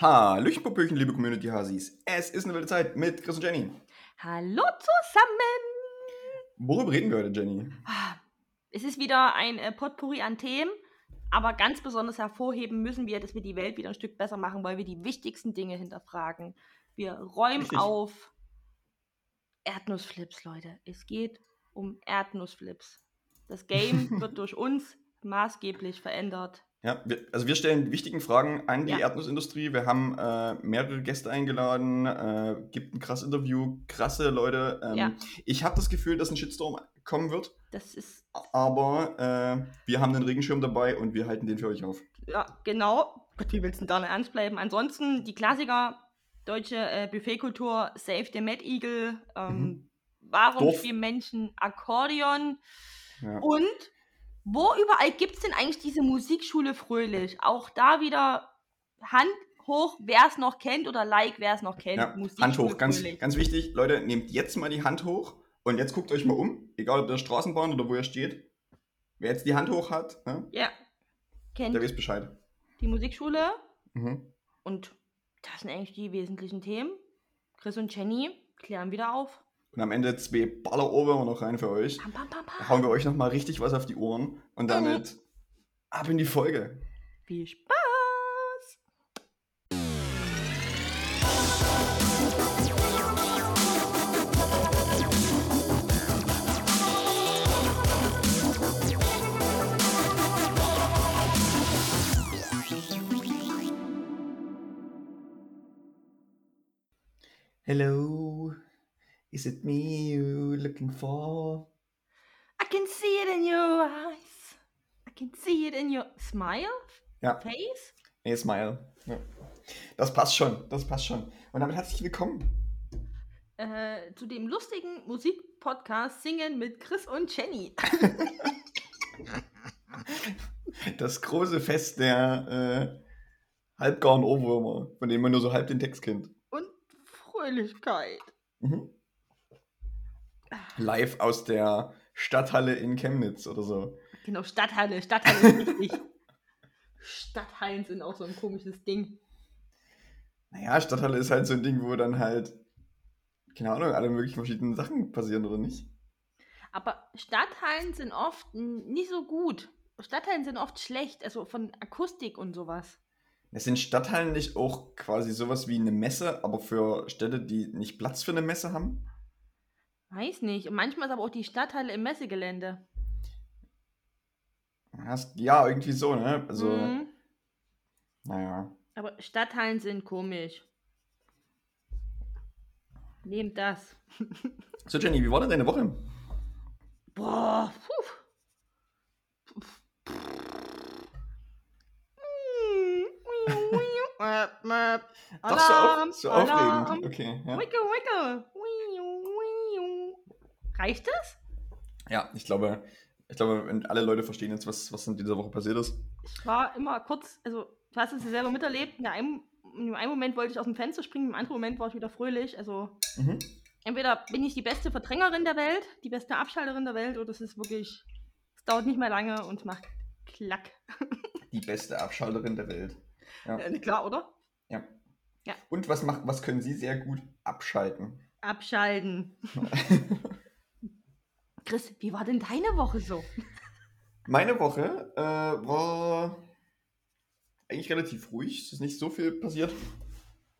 Hallöchen, Popöchen, liebe Community-Hasis. Es ist eine wilde Zeit mit Chris und Jenny. Hallo zusammen! Worüber reden wir heute, Jenny? Ah, Es ist wieder ein äh, Potpourri an Themen, aber ganz besonders hervorheben müssen wir, dass wir die Welt wieder ein Stück besser machen, weil wir die wichtigsten Dinge hinterfragen. Wir räumen Richtig. auf Erdnussflips, Leute. Es geht um Erdnussflips. Das Game wird durch uns maßgeblich verändert. Ja, wir, also wir stellen wichtigen Fragen an die Ja. Erdnussindustrie. Wir haben äh, mehrere Gäste eingeladen, äh, gibt ein krasses Interview, krasse Leute. Ähm, Ja. Ich habe das Gefühl, dass ein Shitstorm kommen wird, Das ist, aber äh, wir haben den Regenschirm dabei und wir halten den für euch auf. ja, genau. Gott, wie willst du denn da nicht ernst bleiben? Ansonsten die Klassiker, deutsche äh, Buffetkultur, Save the Mad Eagle, ähm, Mhm. Warum Dorf. spielen Menschen Akkordeon? Ja. Und wo überall gibt es denn eigentlich diese Musikschule Fröhlich? Auch da wieder Hand hoch, wer es noch kennt oder Like, wer es noch kennt. Ja, Hand hoch, ganz, ganz wichtig. Leute, nehmt jetzt mal die Hand hoch und jetzt guckt euch mal um, egal ob der Straßenbahn oder wo ihr steht. Wer jetzt die Hand hoch hat, ne, Ja, kennt der weiß Bescheid. die Musikschule. Mhm. Und das sind eigentlich die wesentlichen Themen. Chris und Jenny klären wieder auf. Und am Ende zwei Ballerohren noch rein für euch. Pam, pam, Da pam. hauen wir euch nochmal richtig was auf die Ohren und damit ab in die Folge. Viel Spaß! Hello, is it me you looking for? I can see it in your eyes. I can see it in your smile Ja, face. nee, Smile. Ja. Das passt schon, das passt schon. Und damit herzlich willkommen. Äh, zu dem lustigen Musikpodcast Singen mit Chris und Jenny. Das große Fest der äh, halbgaren Ohrwürmer, von denen man nur so halb den Text kennt. Und Fröhlichkeit. Mhm. Live aus der Stadthalle in Chemnitz oder so. Genau, Stadthalle. Stadthalle ist wichtig. Stadthallen sind auch so ein komisches Ding. Naja, Stadthalle ist halt so ein Ding, wo dann halt, keine Ahnung, alle möglichen verschiedenen Sachen passieren, oder nicht? Aber Stadthallen sind oft nicht so gut. Stadthallen sind oft schlecht, also von Akustik und sowas. Es sind Stadthallen nicht auch quasi sowas wie eine Messe, aber für Städte, die nicht Platz für eine Messe haben? Weiß nicht. Und manchmal ist aber auch die Stadthalle im Messegelände. Ja, irgendwie so, ne? Also, Mhm. naja. Aber Stadthallen sind komisch. Nehmt das. So, Jenny, wie war denn deine Woche? Boah, puh. Doch, so, auf, so aufregend. Okay, ja. Wickel, wickel. Reicht das? Ja, ich glaube, ich glaube, wenn alle Leute verstehen jetzt, was, was in dieser Woche passiert ist. Ich war immer kurz, also du hast es ja selber miterlebt. In, der einen, in einem Moment wollte ich aus dem Fenster springen, im anderen Moment war ich wieder fröhlich. Also Mhm. entweder bin ich die beste Verdrängerin der Welt, die beste Abschalterin der Welt, oder es ist wirklich, es dauert nicht mehr lange und macht klack. Die beste Abschalterin der Welt. Ja. Äh, klar, oder? Und was, macht, was können Sie sehr gut abschalten? Abschalten. Chris, wie war denn deine Woche so? Meine Woche äh, war eigentlich relativ ruhig. Es ist nicht so viel passiert.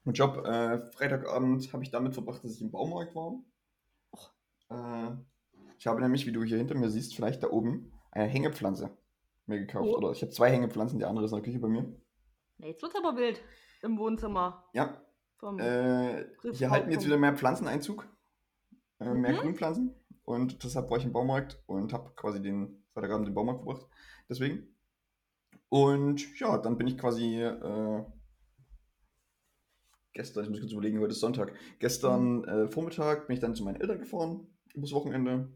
Mein Job, äh, Freitagabend habe ich damit verbracht, dass ich im Baumarkt war. Äh, ich habe nämlich, wie du hier hinter mir siehst, vielleicht da oben, eine Hängepflanze mir gekauft. Oh. Oder ich habe zwei Hängepflanzen, die andere ist in der Küche bei mir. Na, Jetzt wird's aber wild im Wohnzimmer. Ja, Vom äh, hier halten jetzt wieder mehr Pflanzeneinzug. Äh, mehr Mhm. Grünpflanzen. Und deshalb war ich im Baumarkt und habe quasi den Freitagabend im Baumarkt verbracht. Deswegen. Und ja, dann bin ich quasi äh, gestern, ich muss kurz überlegen, heute ist Sonntag. Gestern äh, Vormittag bin ich dann zu meinen Eltern gefahren, übers Wochenende,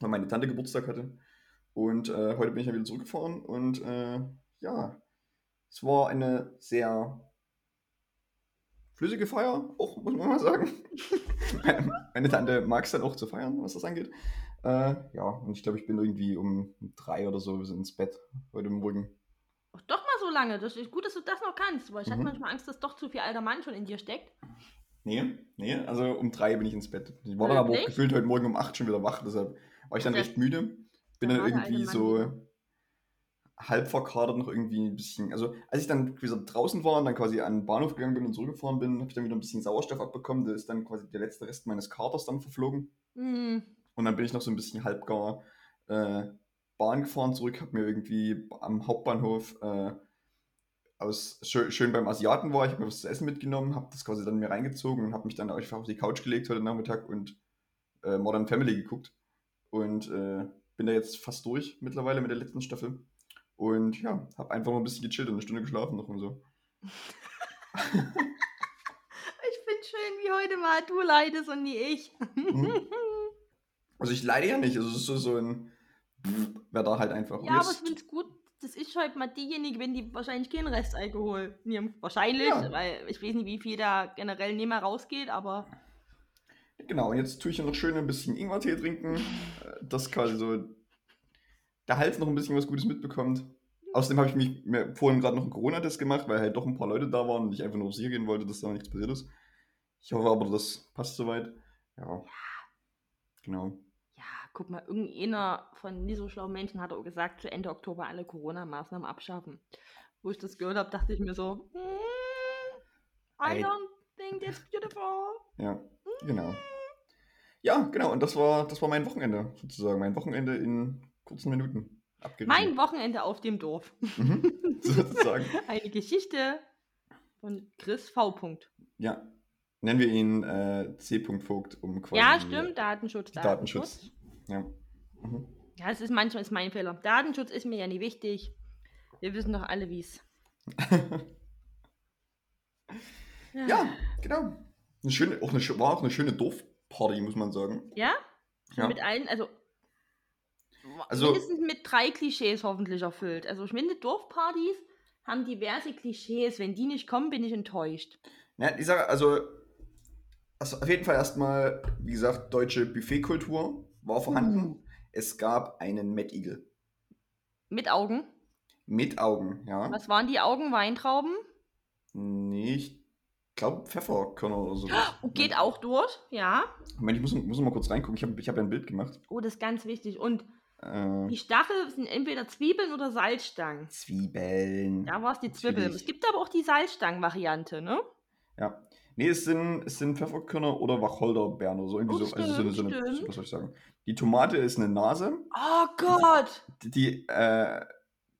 weil meine Tante Geburtstag hatte. Und äh, heute bin ich dann wieder zurückgefahren und äh, ja, es war eine sehr flüssige Feier, auch muss man mal sagen. meine, Tante mag es dann auch zu feiern, was das angeht. Äh, ja, und ich glaube, ich bin irgendwie um drei oder so ins Bett heute Morgen. Ach, doch mal so lange. Das ist gut, dass du das noch kannst, weil ich hatte Mhm. manchmal Angst, dass doch zu viel alter Mann schon in dir steckt. Nee, nee, also um drei bin ich ins Bett. Ich war dann aber auch gefühlt heute Morgen um acht schon wieder wach, deshalb war ich dann recht müde. Bin dann irgendwie so. Halb verkadert noch irgendwie ein bisschen. Also, als ich dann wieder draußen war und dann quasi an den Bahnhof gegangen bin und zurückgefahren bin, habe ich dann wieder ein bisschen Sauerstoff abbekommen. Da ist dann quasi der letzte Rest meines Katers dann verflogen. Hm. Und dann bin ich noch so ein bisschen halbgar äh, Bahn gefahren zurück, habe mir irgendwie am Hauptbahnhof äh, aus, schön, schön beim Asiaten war, ich habe mir was zu essen mitgenommen, habe das quasi dann mir reingezogen und habe mich dann einfach auf die Couch gelegt heute Nachmittag und äh, Modern Family geguckt. Und äh, bin da jetzt fast durch mittlerweile mit der letzten Staffel. Und ja, habe einfach noch ein bisschen gechillt und eine Stunde geschlafen noch und so. Ich finde schön, wie heute mal du leidest und nie ich. Mhm. Also ich leide ja nicht, also es ist so, so ein wer da halt einfach. Ja, aber ich finde es gut. Das ist heute mal diejenige, wenn die wahrscheinlich keinen Restalkohol nehmen. Wahrscheinlich, Ja. weil ich weiß nicht, wie viel da generell nicht mehr rausgeht, aber Genau, und jetzt tue ich ja noch schön ein bisschen Ingwertee trinken, äh, dass quasi so der Hals noch ein bisschen was Gutes mitbekommt. Außerdem habe ich mich mir vorhin gerade noch einen Corona-Test gemacht, weil halt doch ein paar Leute da waren und ich einfach nur sicher gehen wollte, dass da nichts passiert ist. Ich hoffe aber, das passt soweit. Ja. Genau. ja, guck mal, irgendeiner von nicht so schlauen Menschen hat auch gesagt, zu Ende Oktober alle Corona-Maßnahmen abschaffen. Wo ich das gehört habe, dachte ich mir so, mm, I Ey. don't think that's beautiful. Ja, genau. Ja, genau, und das war, das war mein Wochenende, sozusagen. Mein Wochenende in kurzen Minuten. Abgerissen. Mein Wochenende auf dem Dorf. Mhm, sozusagen. Eine Geschichte von Chris V. Punkt. Ja. Nennen wir ihn äh, C. Vogt, um quasi. Ja, stimmt, Datenschutz, Datenschutz. Ja. Mhm. Ja, es ist manchmal ist mein Fehler. Datenschutz ist mir ja nicht wichtig. Wir wissen doch alle, wie es. ja, genau. Eine schöne, auch eine, war auch eine schöne Dorfparty, muss man sagen. Ja? Ja. Mit allen, also, Also- mindestens mit drei Klischees hoffentlich erfüllt. Also ich finde, Dorfpartys haben diverse Klischees. Wenn die nicht kommen, bin ich enttäuscht. Ja, ich sage, also, also auf jeden Fall erstmal, wie gesagt, deutsche Buffetkultur war vorhanden. Uh. Es gab einen Mad Eagle. Mit Augen. Mit Augen, ja. Was waren die Augen? Weintrauben? Nee, ich glaube Pfefferkörner oder so. Oh, geht auch durch, ja. Moment, ich muss, muss mal kurz reingucken. Ich habe ich hab ja ein Bild gemacht. Oh, das ist ganz wichtig. Und Äh, die Stachel sind entweder Zwiebeln oder Salzstangen. Zwiebeln. Da war es die Zwiebeln. Es gibt aber auch die Salzstangen-Variante, ne? Ja. Nee, es sind, es sind Pfefferkörner oder Wacholderbeeren oder so. Irgendwie Oh, so. Also so eine, so eine, stimmt, was soll ich sagen? Die Tomate ist eine Nase. Oh Gott! Die, die äh,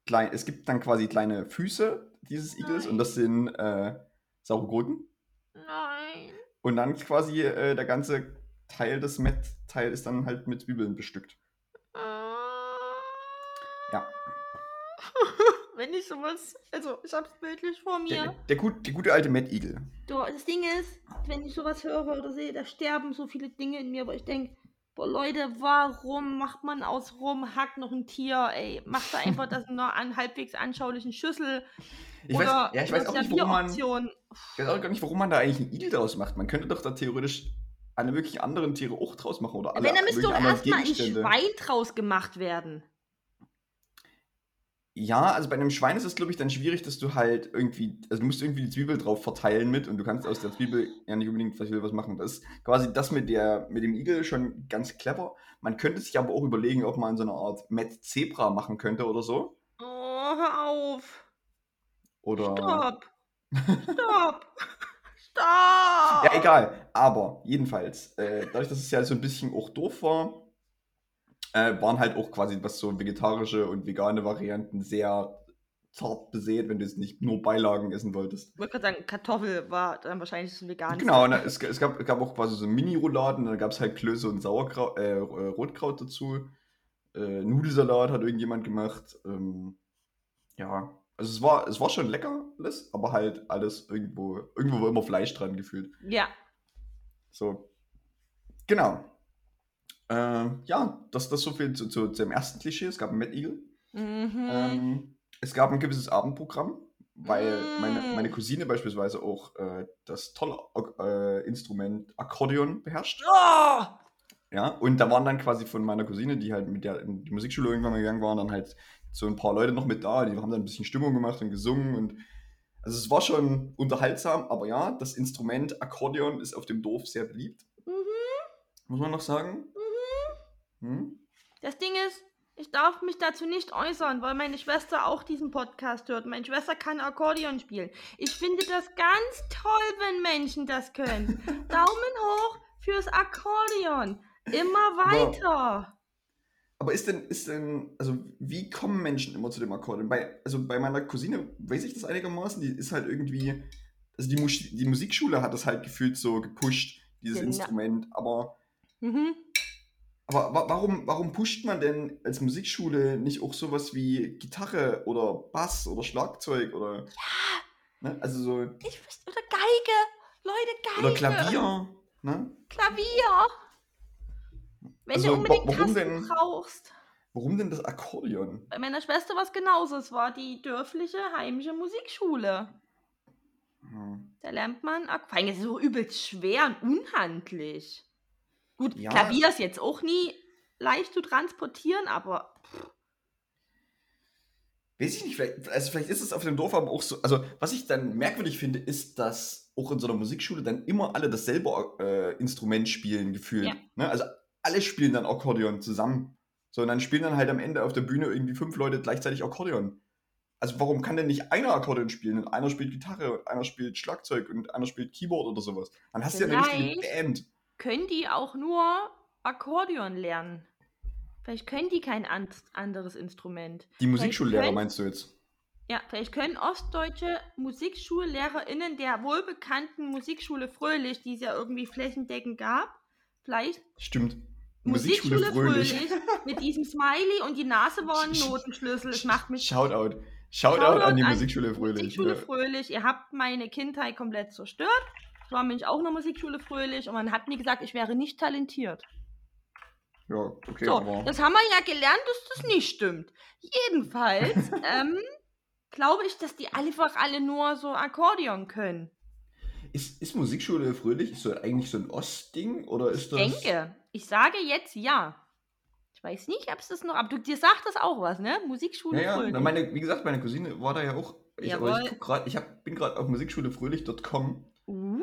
klein, es gibt dann quasi kleine Füße dieses Igels und das sind äh, saure Gurken. Nein. Und dann quasi äh, der ganze Teil des Met-Teil ist dann halt mit Zwiebeln bestückt. Ja. Wenn ich sowas, also ich hab's bildlich vor Der, mir. der, gut, der gute alte Met-Igel. Du, das Ding ist, wenn ich sowas höre oder sehe, da sterben so viele Dinge in mir, wo ich denke, boah Leute, warum macht man aus rum, hackt noch ein Tier, ey, macht da einfach das in einer an, halbwegs anschaulichen Schüssel. Ich oder weiß, ja, ich weiß auch nicht, warum man, ich weiß auch gar nicht, warum man da eigentlich einen Igel draus macht. Man könnte doch da theoretisch alle möglichen anderen Tiere auch draus machen oder alle Wenn, da müsste doch erstmal ein. Schwein draus gemacht werden. Ja, also bei einem Schwein ist es, glaube ich, dann schwierig, dass du halt irgendwie, also du musst irgendwie die Zwiebel drauf verteilen mit und du kannst aus der Zwiebel ja nicht unbedingt was, was machen. Das ist quasi das mit, der, mit dem Igel schon ganz clever. Man könnte sich aber auch überlegen, ob man so eine Art Met Zebra machen könnte oder so. Oh, hör auf. Oder. Stopp. Stopp. Stopp. Ja, egal. Aber jedenfalls, äh, dadurch, dass es ja so ein bisschen auch doof war, äh, waren halt auch quasi, was so vegetarische und vegane Varianten sehr zart besät, wenn du jetzt nicht nur Beilagen essen wolltest. Ich wollte gerade sagen, Kartoffel war dann wahrscheinlich das Veganste. Genau, und es, es, gab, es gab auch quasi so Mini-Rouladen, dann gab es halt Klöße und Sauerkraut, äh, äh, Rotkraut dazu. Äh, Nudelsalat hat irgendjemand gemacht. Ähm, ja, also es war, es war schon lecker alles, aber halt alles irgendwo, irgendwo war immer Fleisch dran gefühlt. Ja. So. Genau. Äh, ja, das, das so viel zu, zu, zum ersten Klischee. Es gab einen Mad Eagle. Mhm. Ähm, es gab ein gewisses Abendprogramm, weil Mm. meine, meine Cousine beispielsweise auch äh, das tolle äh, Instrument Akkordeon beherrscht. oh! Ja, und da waren dann quasi von meiner Cousine, die halt mit der in die Musikschule irgendwann mal gegangen waren, dann halt so ein paar Leute noch mit da, die haben dann ein bisschen Stimmung gemacht und gesungen und also es war schon unterhaltsam, aber ja, das Instrument Akkordeon ist auf dem Dorf sehr beliebt. Mhm. Muss man noch sagen. Hm? Das Ding ist, ich darf mich dazu nicht äußern, weil meine Schwester auch diesen Podcast hört. Meine Schwester kann Akkordeon spielen. Ich finde das ganz toll, wenn Menschen das können. Daumen hoch fürs Akkordeon. Immer weiter. Aber ist denn, ist denn, also wie kommen Menschen immer zu dem Akkordeon? Bei, also bei meiner Cousine weiß ich das einigermaßen, die ist halt irgendwie, also die, Mus die Musikschule hat das halt gefühlt so gepusht, dieses Genau. Instrument, aber Mhm. Aber wa warum, warum pusht man denn als Musikschule nicht auch sowas wie Gitarre oder Bass oder Schlagzeug oder. Ne? Also so. Ich wüsste, oder Geige. Leute, Geige. Oder Klavier. Ne? Klavier. Wenn Also, du unbedingt wa- warum Tasten denn? brauchst. Warum denn das Akkordeon? Bei meiner Schwester war es genauso. Es war die dörfliche heimische Musikschule. Hm. Da lernt man, Ak- vor allem ist es so übelst schwer und unhandlich. Gut, Ja. Klavier ist jetzt auch nie leicht zu transportieren, aber Weiß ich nicht, vielleicht, also vielleicht ist es auf dem Dorf aber auch so. Also, was ich dann merkwürdig finde, ist, dass auch in so einer Musikschule dann immer alle dasselbe äh, Instrument spielen, gefühlt. Ja. Ne? Also, alle spielen dann Akkordeon zusammen. So, und dann spielen dann halt am Ende auf der Bühne irgendwie fünf Leute gleichzeitig Akkordeon. Also, warum kann denn nicht einer Akkordeon spielen und einer spielt Gitarre und einer spielt Schlagzeug und einer spielt Keyboard oder sowas? Dann hast du ja eine richtige Band. Können die auch nur Akkordeon lernen? Vielleicht können die kein an anderes Instrument. Die Musikschullehrer können- meinst du jetzt? Ja, vielleicht können ostdeutsche MusikschullehrerInnen der wohlbekannten Musikschule Fröhlich, die es ja irgendwie flächendeckend gab, vielleicht Stimmt. Musikschule Fröhlich, mit diesem Smiley und die Nase war ein Sch- sch- Notenschlüssel. Es macht mich Shoutout. Shoutout, Shoutout an die Musikschule Fröhlich. Musikschule ja. Fröhlich, ihr habt meine Kindheit komplett zerstört. Ich war nämlich auch in der Musikschule Fröhlich und man hat mir gesagt, ich wäre nicht talentiert. ja, okay, So, aber. das haben wir ja gelernt, dass das nicht stimmt. Jedenfalls ähm, glaube ich, dass die einfach alle nur so Akkordeon können. Ist, ist Musikschule Fröhlich so eigentlich so ein Ostding oder ist das. Ich denke, ich sage jetzt ja. Ich weiß nicht, ob es das noch, aber du, dir sagt das auch was, ne? Musikschule Ja, ja. Fröhlich. Na, meine, wie gesagt, meine Cousine war da ja auch. Ich, aber ich, grad, ich hab, bin gerade auf musikschulefröhlich.com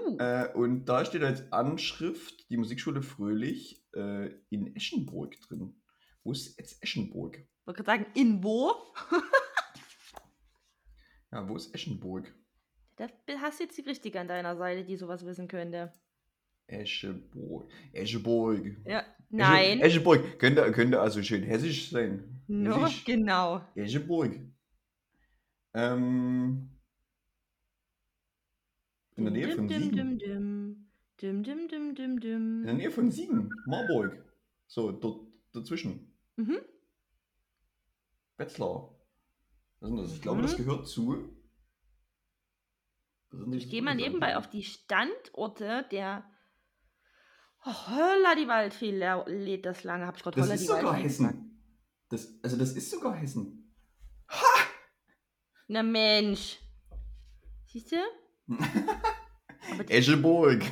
uh, äh, und da steht als Anschrift die Musikschule Fröhlich äh, in Eschenburg drin. Wo ist jetzt Eschenburg? ich wollte gerade sagen, in wo? Ja, wo ist Eschenburg? Da hast du jetzt die Richtige an deiner Seite, die sowas wissen könnte. Escheburg. Escheburg. Ja, nein. Escheburg. Könnte, könnte also schön hessisch sein. No, Hessisch. genau. Escheburg. Ähm. In der Nähe von Siegen. dim, dim. Dim, dim, dim, dim, In der. Nähe von Siegen. Marburg. So, dort dazwischen. Mhm. Wetzlar. Was ist das? Ich glaube, das Mhm. gehört zu. Das Ich gehe mal nebenbei auf die Standorte der oh, Holla die Waldfee lä- lädt das lange. Hab ich gerade Das ist sogar Waldfee. Hessen. Das, also, das ist sogar Hessen. Na Mensch. Siehst du? Escheburg.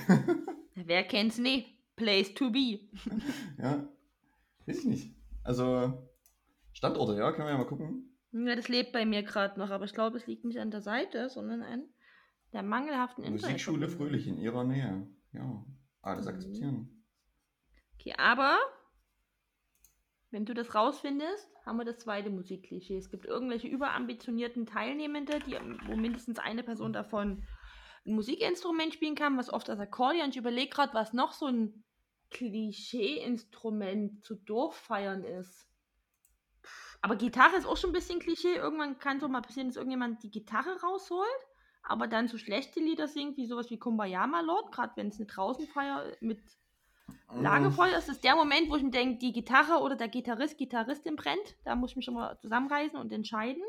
wer kennt's nicht? Place to be. ja. Weiß ich nicht. Also, Standorte, ja, können wir ja mal gucken. Ja, das lebt bei mir gerade noch, aber ich glaube, es liegt nicht an der Seite, sondern an der mangelhaften Musikschule Internetverbindung. Fröhlich in ihrer Nähe. Ja. Alles Mhm. akzeptieren. Okay, aber wenn du das rausfindest, haben wir das zweite Musikklischee. Es gibt irgendwelche überambitionierten Teilnehmende, die, wo mindestens eine Person davon ein Musikinstrument spielen kann, was oft das Akkordeon. Ich überlege gerade, was noch so ein Klischee-Instrument zu Dorffeiern ist. Aber Gitarre ist auch schon ein bisschen Klischee. Irgendwann kann so mal passieren, dass irgendjemand die Gitarre rausholt, aber dann so schlechte Lieder singt, wie sowas wie Kumbaya Lord, gerade wenn es eine Draußenfeier mit Mhm. Lagerfeuer ist das der Moment, wo ich mir denke, die Gitarre oder der Gitarrist, Gitarristin brennt. Da muss ich mich schon mal zusammenreißen und entscheiden.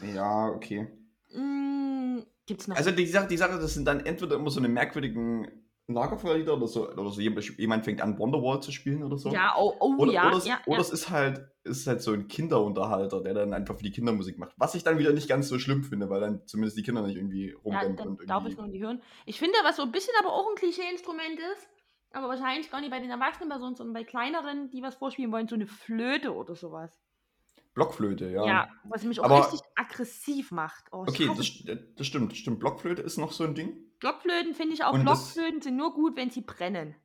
Ja, okay. Mm, gibt's noch? Also die Sache, die Sache, das sind dann entweder immer so eine merkwürdigen Lagerfeuerlieder oder so, oder so jemand, fängt an, Wonderwall zu spielen oder so. ja, oh, oh Oder, ja, oder, es, ja, oder ja. es ist halt, ist halt so ein Kinderunterhalter, der dann einfach für die Kinder Musik macht. Was ich dann wieder nicht ganz so schlimm finde, weil dann zumindest die Kinder nicht irgendwie ja rumrennen dann und darf ich nur die hören. Ich finde, was so ein bisschen aber auch ein Klischee-Instrument ist, aber wahrscheinlich gar nicht bei den erwachsenen Personen, sondern bei kleineren, die was vorspielen wollen, so eine Flöte oder sowas. Blockflöte, ja. Ja, was mich auch Aber- richtig aggressiv macht. Oh, Okay, das, st- das stimmt, das stimmt. Blockflöte ist noch so ein Ding. Blockflöten finde ich auch. Und das- Blockflöten sind nur gut, wenn sie brennen.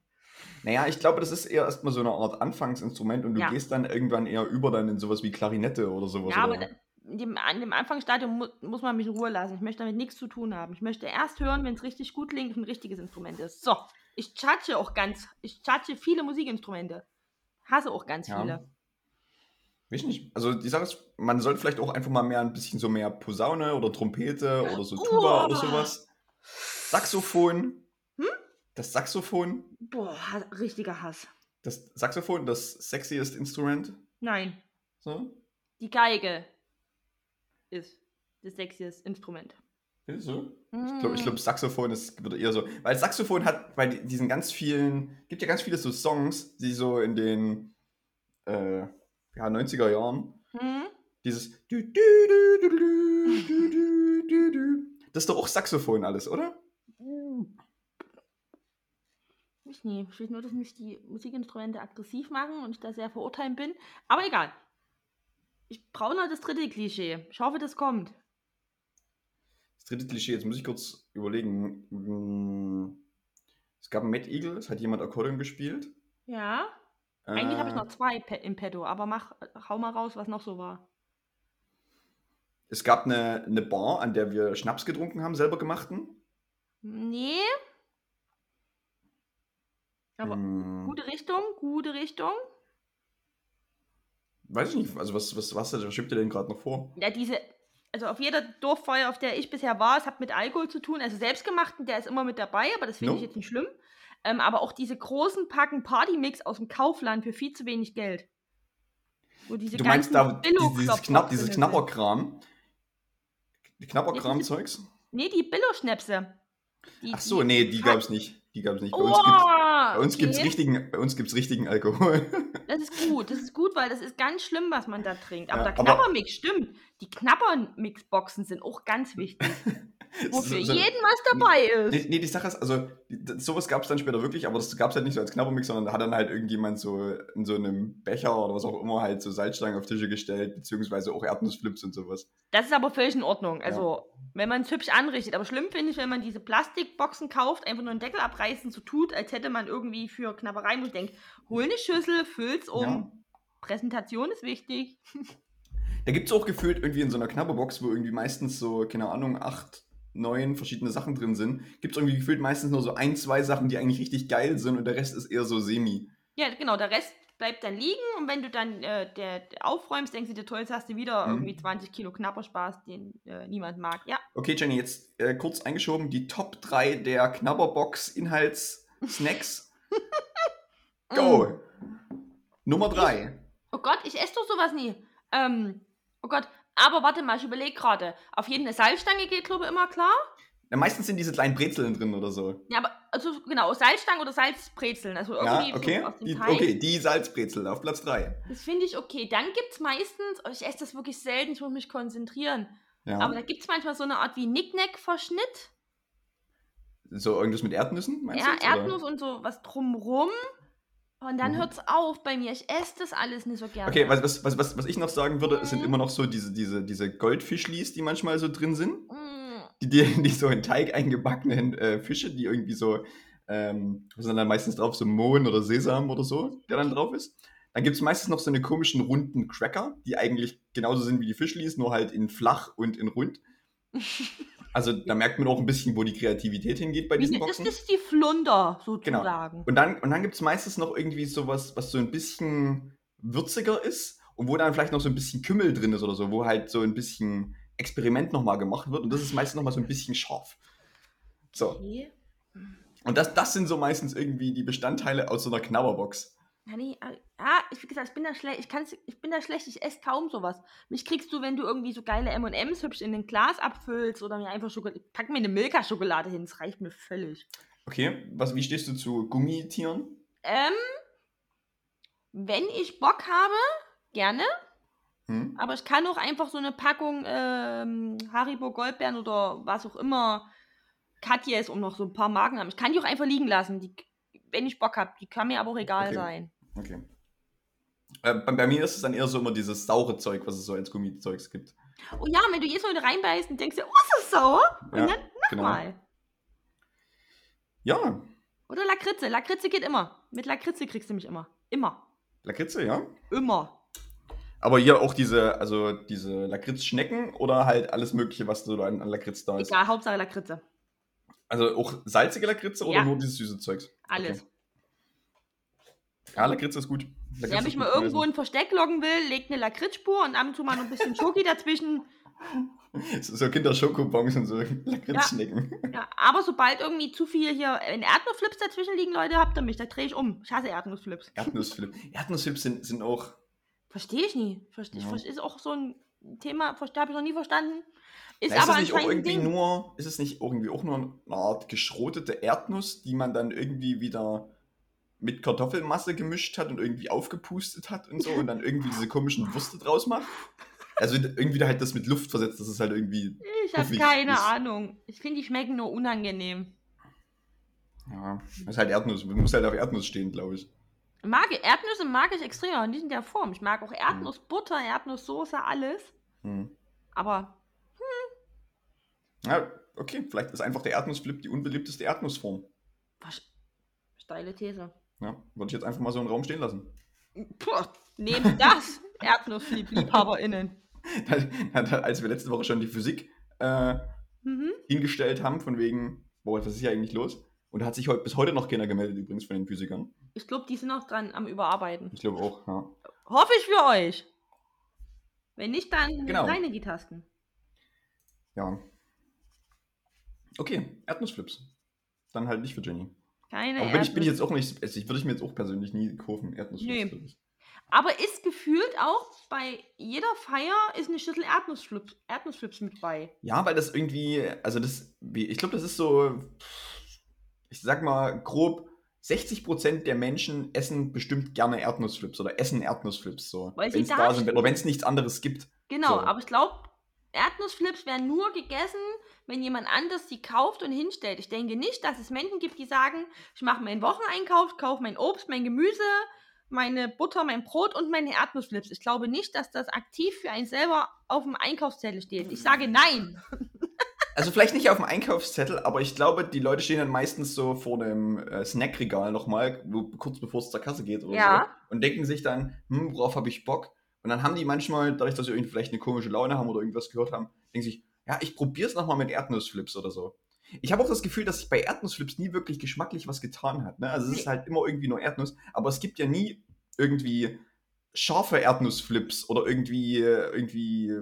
Naja, ich glaube, das ist eher erstmal so eine Art Anfangsinstrument und du Ja. gehst dann irgendwann eher über dann in sowas wie Klarinette oder sowas. Ja, oder? aber in dem, an dem Anfangsstadium mu muss man mich in Ruhe lassen. Ich möchte damit nichts zu tun haben. Ich möchte erst hören, wenn es richtig gut klingt und ein richtiges Instrument ist. So, ich chatsche auch ganz, ich chatsche viele Musikinstrumente. Hasse auch ganz Ja. viele. Weiß nicht. Also die Sache ist, man sollte vielleicht auch einfach mal mehr ein bisschen so mehr Posaune oder Trompete oder so Tuba Oh. oder sowas. Saxophon. Hm? Das Saxophon. Boah, richtiger Hass. Das Saxophon, das sexiest Instrument. Nein, So. die Geige ist das sexiest Instrument. Ist so? Ich Mm. glaube, ich glaub, Saxophon ist wird eher so. Weil Saxophon hat bei di- diesen ganz vielen, gibt ja ganz viele so Songs, die so in den äh, ja, 90er Jahren. Hm? Dieses. Das ist doch auch Saxophon alles, oder? Hm. Ich nee, verstehe nur, dass mich die Musikinstrumente aggressiv machen und ich da sehr verurteilt bin. Aber egal. Ich brauche noch das dritte Klischee. Ich hoffe, das kommt. Das dritte Klischee, jetzt muss ich kurz überlegen. Hm. Es gab einen Mad Eagle, Eagles, hat jemand Akkordeon gespielt? Ja. Eigentlich habe ich Äh, noch zwei im Petto, aber mach, hau mal raus, was noch so war. Es gab eine, eine Bar, an der wir Schnaps getrunken haben, selber gemachten. Nee. Aber Hm, gute Richtung, gute Richtung. weiß ich nicht, also was, was, was, was schiebt ihr denn gerade noch vor? Ja, diese, also auf jeder Dorffeuer, auf der ich bisher war, es hat mit Alkohol zu tun. Also selbstgemachten, der ist immer mit dabei, aber das finde No. ich jetzt nicht schlimm. Ähm, aber auch diese großen Packen Partymix aus dem Kaufland für viel zu wenig Geld. Wo diese Du meinst da dieses, Billo-Klopfer Knapp, dieses. Knapperkram? Knapperkram-Zeugs? Nee, die Billo-Schnäpse. Die- Ach so, nee, die Pack- gab es nicht. Die gab es nicht. Bei Oh, uns gibt's, bei uns okay. gibt's richtigen, bei uns gibt's richtigen Alkohol. Das ist gut, das ist gut, weil das ist ganz schlimm, was man da trinkt. Aber Ja, der Knappermix, stimmt. Die Knappermix-Boxen sind auch ganz wichtig. Wo für So- jeden was dabei ist. Nee, nee, die Sache ist, also sowas gab es dann später wirklich, aber das gab es halt nicht so als Knabbermix, sondern da hat dann halt irgendjemand so in so einem Becher oder was auch immer halt so Salzstangen auf Tische gestellt, beziehungsweise auch Erdnussflips und sowas. Das ist aber völlig in Ordnung. Also, wenn man es hübsch anrichtet. Aber schlimm finde ich, wenn man diese Plastikboxen kauft, einfach nur einen Deckel abreißen, so tut, als hätte man irgendwie für Knabberei, wo ich denke, hol eine Schüssel, füll's um. Ja. Präsentation ist wichtig. Da gibt es auch gefühlt irgendwie in so einer Knabberbox, wo irgendwie meistens so, keine Ahnung, acht, neun verschiedene Sachen drin sind, gibt es irgendwie gefühlt meistens nur so ein, zwei Sachen, die eigentlich richtig geil sind und der Rest ist eher so semi. Ja, genau, der Rest bleibt dann liegen und wenn du dann äh, der, aufräumst, denkst du dir, toll, jetzt hast du wieder Mhm. irgendwie 20 Kilo Knapperspaß, den äh, niemand mag. Ja, Okay, Jenny, jetzt äh, kurz eingeschoben, die Top 3 der Knabberbox-Inhalts-Snacks. Go! Mm. Nummer 3. Oh Gott, ich esse doch sowas nie. Ähm, oh Gott, aber warte mal, ich überlege gerade. Auf jeden eine Salzstange geht, glaube ich, immer klar. Ja, meistens sind diese kleinen Brezeln drin oder so. Ja, aber also genau, Salzstangen oder Salzbrezeln. Also irgendwie Ja, okay. aus dem Die, Teig. okay, die Salzbrezel auf Platz 3. Das finde ich okay. Dann gibt es meistens, oh, ich esse das wirklich selten, ich muss mich konzentrieren. Ja. Aber da gibt es manchmal so eine Art wie Nicknack-Verschnitt. so irgendwas mit Erdnüssen, meinst Ja, du? oder? Erdnuss und so was drumrum. Und dann Mhm. hört's auf bei mir. Ich esse das alles nicht so gerne. Okay, was, was, was, was, ich noch sagen würde, es sind Mhm. immer noch so diese, diese, diese Goldfischlis, die manchmal so drin sind. Mm, Die, die, die so in Teig eingebackenen äh, Fische, die irgendwie so, ähm, was sind dann meistens drauf, so Mohn oder Sesam oder so, der dann drauf ist. Dann gibt es meistens noch so eine komischen runden Cracker, die eigentlich genauso sind wie die Fischlis, nur halt in flach und in rund. Also da merkt man auch ein bisschen, wo die Kreativität hingeht bei diesen ne- das Boxen. ist die Flunder, Genau. sozusagen. Und dann, und dann gibt es meistens noch irgendwie sowas, was so ein bisschen würziger ist und wo dann vielleicht noch so ein bisschen Kümmel drin ist oder so, wo halt so ein bisschen Experiment nochmal gemacht wird und das ist meistens nochmal so ein bisschen scharf. So, Okay. und das, das sind so meistens irgendwie die Bestandteile aus so einer Knabberbox. Ja, nee, ja, ich, wie gesagt, ich bin da schlecht, ich, kann's, ich bin da schlecht, ich esse kaum sowas. Mich kriegst du, wenn du irgendwie so geile M&M's hübsch in ein Glas abfüllst oder mir einfach Schokolade, pack mir eine Milka-Schokolade hin, das reicht mir völlig. Okay, was, wie stehst du zu Gummitieren? Ähm, wenn ich Bock habe, gerne, Hm? aber ich kann auch einfach so eine Packung ähm, Haribo Goldbeeren oder was auch immer, Katjes, um noch so ein paar Marken haben. Ich kann die auch einfach liegen lassen, die, wenn ich Bock habe. Die kann mir aber auch egal Okay. sein. Okay. Äh, bei, mir ist es dann eher so immer dieses saure Zeug, was es so als Gummizeugs gibt. Oh ja, wenn du jedes Mal reinbeißt und denkst oh, ist das sauer? Und Ja, dann genau. nochmal. Ja, Oder Lakritze. Lakritze geht immer. Mit Lakritze kriegst du mich immer. Immer. Lakritze, ja. Immer. Aber hier auch diese, also diese Lakritzschnecken oder halt alles Mögliche, was so an, an Lakritz da ist. Egal, Hauptsache Lakritze. Also auch salzige Lakritze oder Ja. nur dieses süße Zeugs? Alles. Okay. Ja, Lakritze ist gut. Lakritze mich gut mal gewesen. irgendwo in Versteck locken will, legt eine Lakritzspur und ab und zu mal noch ein bisschen Schoki dazwischen. So, Kinder-Schokobons und so Lakritzschnecken. Ja, aber sobald irgendwie zu viel hier in Erdnussflips dazwischen liegen, Leute, habt ihr mich. Da drehe ich um. Ich hasse Erdnussflips. Erdnussflip. Erdnussflips sind, sind auch. Verstehe ich nie. Verstehe Ja. ich. Ist auch so ein Thema, habe ich noch nie verstanden. Ist Na, ist aber das nicht auch irgendwie Ding. nur, ist es nicht irgendwie auch nur eine Art geschrotete Erdnuss, die man dann irgendwie wieder mit Kartoffelmasse gemischt hat und irgendwie aufgepustet hat und so und dann irgendwie diese komischen Würste draus macht? Also irgendwie da halt das mit Luft versetzt, das ist halt irgendwie. Ich habe keine ist. Ahnung. Ich finde, die schmecken nur unangenehm. Ja, das ist halt Erdnuss. Man muss halt auf Erdnuss stehen, glaube ich. Mag, Erdnüsse mag ich extrem, und die sind der Form. Ich mag auch Erdnussbutter, Erdnusssoße, alles. Hm. Aber Ja, okay, vielleicht ist einfach der Erdnussflip die unbeliebteste Erdnussform. was, steile These. Ja, würde ich jetzt einfach mal so im Raum stehen lassen. Puh, nehmt das, Erdnussliebhaberinnen. Als wir letzte Woche schon die Physik äh, Mhm. hingestellt haben, von wegen, boah, was ist hier eigentlich los? Und da hat sich heute, bis heute noch keiner gemeldet, übrigens von den Physikern. Ich glaube, die sind noch dran am Überarbeiten. Ich glaube auch, ja. Hoffe ich für euch. Wenn nicht, dann Genau. rein in die Tasten. Ja. Okay, Erdnussflips. Dann halt nicht für Jenny. Keine Aber bin ich, bin ich jetzt auch nicht, also ich würde ich mir jetzt auch persönlich nie kaufen, Erdnussflips. Nee. Aber ist gefühlt auch bei jeder Feier ist eine Schüssel Erdnussflips, Erdnussflips mit bei. Ja, weil das irgendwie, also das, ich glaube, das ist so, ich sag mal grob, 60% der Menschen essen bestimmt gerne Erdnussflips oder essen Erdnussflips so. Weil sie Wenn es da sind, oder wenn es nichts anderes gibt. Genau, So. aber ich glaube, Erdnussflips werden nur gegessen, wenn jemand anders sie kauft und hinstellt. Ich denke nicht, dass es Menschen gibt, die sagen, ich mache meinen Wocheneinkauf, kaufe mein Obst, mein Gemüse, meine Butter, mein Brot und meine Erdnussflips. Ich glaube nicht, dass das aktiv für einen selber auf dem Einkaufszettel steht. Ich sage nein. Also vielleicht nicht auf dem Einkaufszettel, aber ich glaube, die Leute stehen dann meistens so vor dem äh, Snackregal nochmal, kurz bevor es zur Kasse geht oder Ja. so. Und denken sich dann, hm, worauf habe ich Bock? Und dann haben die manchmal, dadurch, dass sie irgendwie vielleicht eine komische Laune haben oder irgendwas gehört haben, denken sich, ja, ich probiere es nochmal mit Erdnussflips oder so. Ich habe auch das Gefühl, dass sich bei Erdnussflips nie wirklich geschmacklich was getan hat. Ne? Also es ist halt immer irgendwie nur Erdnuss, aber es gibt ja nie irgendwie scharfe Erdnussflips oder irgendwie, irgendwie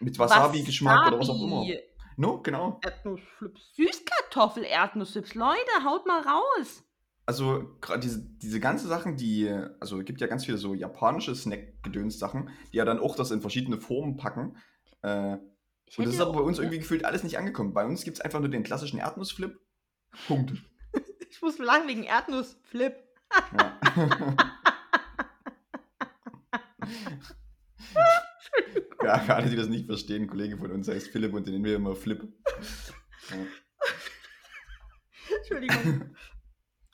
mit Wasabi-Geschmack oder was auch immer. Wasabi, No, genau. Erdnussflips. Süßkartoffel-Erdnussflips. Leute, haut mal raus. Also gerade diese, diese ganzen Sachen, die, also es gibt ja ganz viele so japanische Snack-Gedöns-Sachen, die ja dann auch das in verschiedene Formen packen. Äh, und das ist aber bei uns irgendwie gefühlt alles nicht angekommen. Bei uns gibt es einfach nur den klassischen Erdnussflip. Punkt. Ich muss lachen wegen Erdnussflip. Ja. ja, für alle, die das nicht verstehen, ein Kollege von uns heißt Philipp und den nennen wir immer Flip. Ja. Entschuldigung.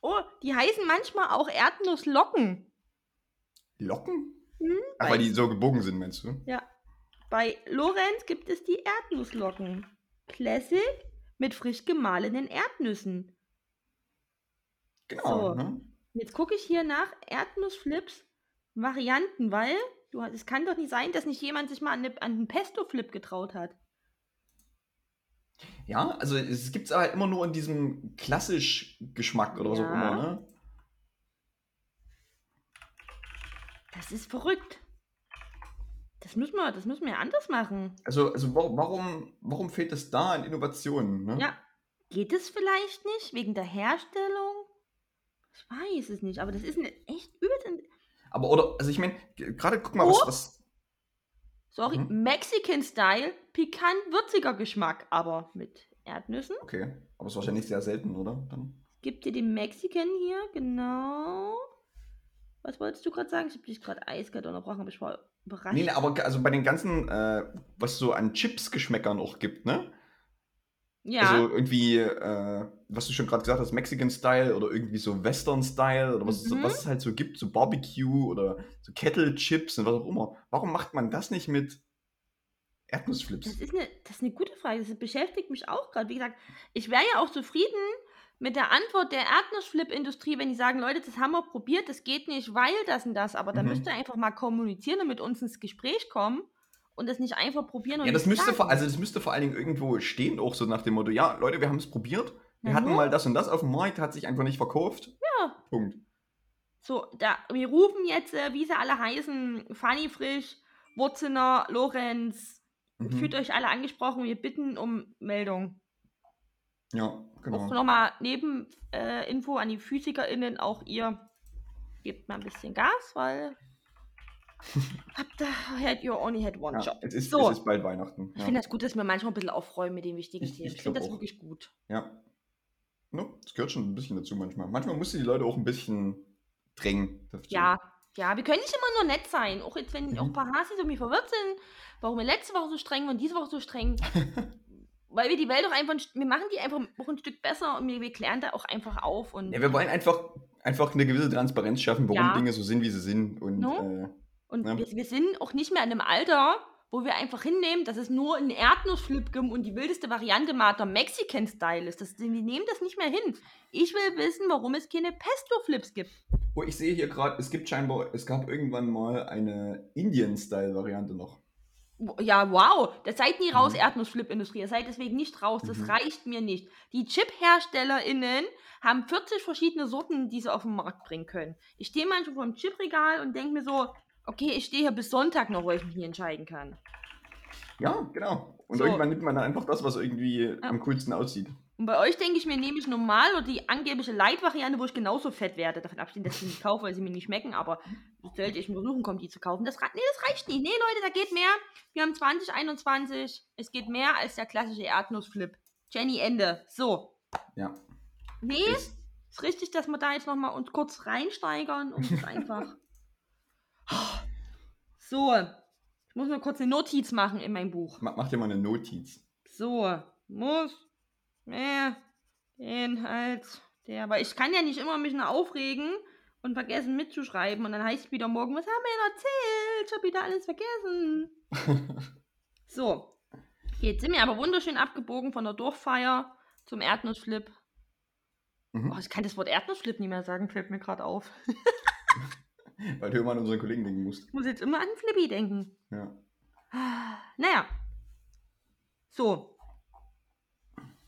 Oh, die heißen manchmal auch Erdnusslocken. Locken? Hm, Ach, weil die so gebogen sind, meinst du? Bei Lorenz gibt es die Erdnusslocken. Classic mit frisch gemahlenen Erdnüssen. Genau. So. Ne? Jetzt gucke ich hier nach Erdnussflips Varianten, weil du, es kann doch nicht sein, dass nicht jemand sich mal an, eine, an einen Pesto-Flip getraut hat. Ja, also es gibt es halt immer nur in diesem klassisch Geschmack oder Ja. immer, ne? Das ist verrückt. Das müssen wir, das müssen wir anders machen. Also, also wa- warum, warum fehlt es da an Innovationen? Ne? Ja. Geht es vielleicht nicht wegen der Herstellung? Ich weiß es nicht, aber das ist echt übelst. in- Aber oder, also ich meine, gerade guck mal, Oh. was, was. Sorry, Mhm. Mexican Style, pikant würziger Geschmack, aber mit Erdnüssen. Okay, aber es ist wahrscheinlich sehr selten, oder? Dann. Gibt dir den Mexican hier, genau. Was wolltest du gerade sagen? Ich habe dich gerade eiskalt unterbrochen, aber ich war überrascht. Nee, nee, aber also bei den ganzen, äh, was so an Chips-Geschmäckern auch gibt, ne? Ja. Also irgendwie, äh, was du schon gerade gesagt hast, Mexican-Style oder irgendwie so Western-Style oder was, Mhm. was es halt so gibt, so Barbecue oder so Kettle-Chips und was auch immer. Warum macht man das nicht mit Das Erdnussflips? ist eine, das ist eine gute Frage. Das beschäftigt mich auch gerade. Wie gesagt, ich wäre ja auch zufrieden mit der Antwort der Erdnussflip-Industrie, wenn die sagen, Leute, das haben wir probiert, das geht nicht, weil das und das. Aber da Mhm. müsst ihr einfach mal kommunizieren und mit uns ins Gespräch kommen und das nicht einfach probieren und Ja, das müsste, vor, also das müsste vor allen Dingen irgendwo stehen, auch so nach dem Motto, ja, Leute, wir haben es probiert, wir Na hatten mal das und das auf dem Markt, hat sich einfach nicht verkauft. Ja. Punkt. So, da, wir rufen jetzt, äh, wie sie alle heißen, Fanny Frisch, Wurzener, Lorenz, Mhm. fühlt euch alle angesprochen, wir bitten um Meldung. Ja, Auch genau. nochmal neben äh, Info an die PhysikerInnen, auch ihr gebt mal ein bisschen Gas, weil habt ihr, you only had one Ja, job. es, ist, So. es ist bald Weihnachten. Ich Ja. finde das gut, dass wir manchmal ein bisschen aufräumen mit den wichtigen Ich- Themen. ich Ich, finde das auch. wirklich gut. ja. No, das gehört schon ein bisschen dazu manchmal. Manchmal musst du die Leute auch ein bisschen drängen. Ja, ja, wir können nicht immer nur nett sein. Auch jetzt, wenn Mhm. auch ein paar Hasis irgendwie verwirrt sind, warum wir letzte Woche so streng waren, diese Woche so streng. Weil wir die Welt auch einfach, wir machen die einfach auch ein Stück besser und wir, wir klären da auch einfach auf. Und, Ja, wir wollen einfach, einfach eine gewisse Transparenz schaffen, warum Ja. Dinge so sind, wie sie sind. Und No? äh, und ja. wir, wir sind auch nicht mehr in einem Alter, wo wir einfach hinnehmen, dass es nur ein Erdnussflip gibt und die wildeste Variante mal der Mexican-Style ist. Das, die nehmen das nicht mehr hin. Ich will wissen, warum es keine Pesto-Flips gibt. oh, ich sehe hier gerade, es gibt scheinbar, es gab irgendwann mal eine Indian-Style-Variante noch. Ja, wow. Das seid nie raus, Mhm. Erdnussflip-Industrie. Ihr seid deswegen nicht raus. Das Mhm. reicht mir nicht. Die Chip-HerstellerInnen haben 40 verschiedene Sorten, die sie auf den Markt bringen können. Ich stehe manchmal vor dem Chip-Regal und denke mir so, okay, ich stehe hier bis Sonntag noch, wo ich mich nie entscheiden kann. Ja, genau. Und So. irgendwann nimmt man dann einfach das, was irgendwie am coolsten aussieht. Und bei euch denke ich mir, nehme ich normal oder die angebliche Light-Variante, wo ich genauso fett werde. Davon abgesehen, dass ich die nicht kaufe, weil sie mir nicht schmecken, aber sollte ich mir versuchen, kommen, die zu kaufen. Das, nee, das reicht nicht. Nee, Leute, da geht mehr. Wir haben 2021. Es geht mehr als der klassische Erdnussflip. Jenny, Ende. So. Ja. Nee, Es- ist richtig, dass wir da jetzt nochmal uns kurz reinsteigern und es einfach. So. Ich muss nur kurz eine Notiz machen in meinem Buch. Ma- Mach dir mal eine Notiz. So, muss mehr Inhalt der, weil ich kann ja nicht immer mich nur aufregen und vergessen mitzuschreiben und dann heißt es wieder morgen, was haben wir denn erzählt? Ich habe wieder alles vergessen. So, jetzt sind wir aber wunderschön abgebogen von der Dorffeier zum Erdnussflip. Mhm. Oh, ich kann das Wort Erdnussflip nicht mehr sagen, fällt mir gerade auf. Weil du immer an unseren Kollegen denken musst. Ich muss jetzt immer an Flippy denken. Ja. Naja. So.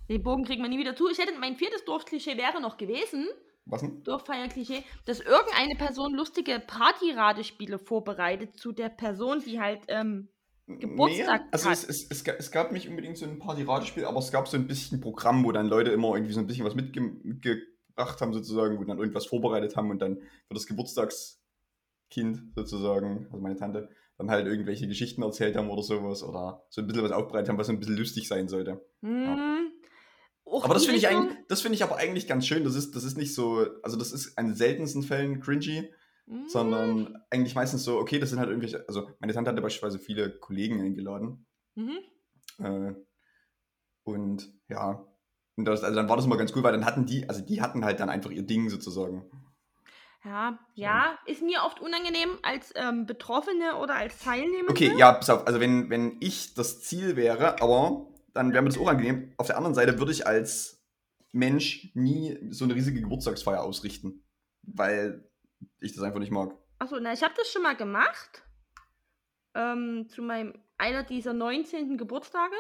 Den Bogen kriegen wir nie wieder zu. Ich hätte mein viertes Dorfklischee wäre noch gewesen, Was denn? Dorffeierklischee, dass irgendeine Person lustige Partyradespiele vorbereitet zu der Person, die halt, ähm, Geburtstag Nee, also hat. es, es, es, es gab nicht unbedingt so ein Party-Radespiel, aber es gab so ein bisschen Programm, wo dann Leute immer irgendwie so ein bisschen was mitge mitgebracht haben, sozusagen, wo dann irgendwas vorbereitet haben und dann für das Geburtstagskind sozusagen, also meine Tante, dann halt irgendwelche Geschichten erzählt haben oder sowas oder so ein bisschen was aufbereitet haben, was so ein bisschen lustig sein sollte. hm, auch Aber das finde ich eigentlich, das finde ich aber eigentlich ganz schön. Das ist, das ist nicht so, also das ist in den seltensten Fällen cringy, Hm, sondern eigentlich meistens so, okay, das sind halt irgendwelche, also meine Tante hatte beispielsweise viele Kollegen eingeladen. mhm. Äh, und ja, und das, also dann war das immer ganz cool, weil dann hatten die, also die hatten halt dann einfach ihr Ding sozusagen. Ja, ja, ist mir oft unangenehm als ähm, Betroffene oder als Teilnehmer. Okay, ja, pass auf, also wenn, wenn ich das Ziel wäre, aber dann wäre mir das auch angenehm. Auf der anderen Seite würde ich als Mensch nie so eine riesige Geburtstagsfeier ausrichten, weil ich das einfach nicht mag. Achso, na, ich habe das schon mal gemacht. Ähm, zu meinem einer dieser 19. Geburtstage.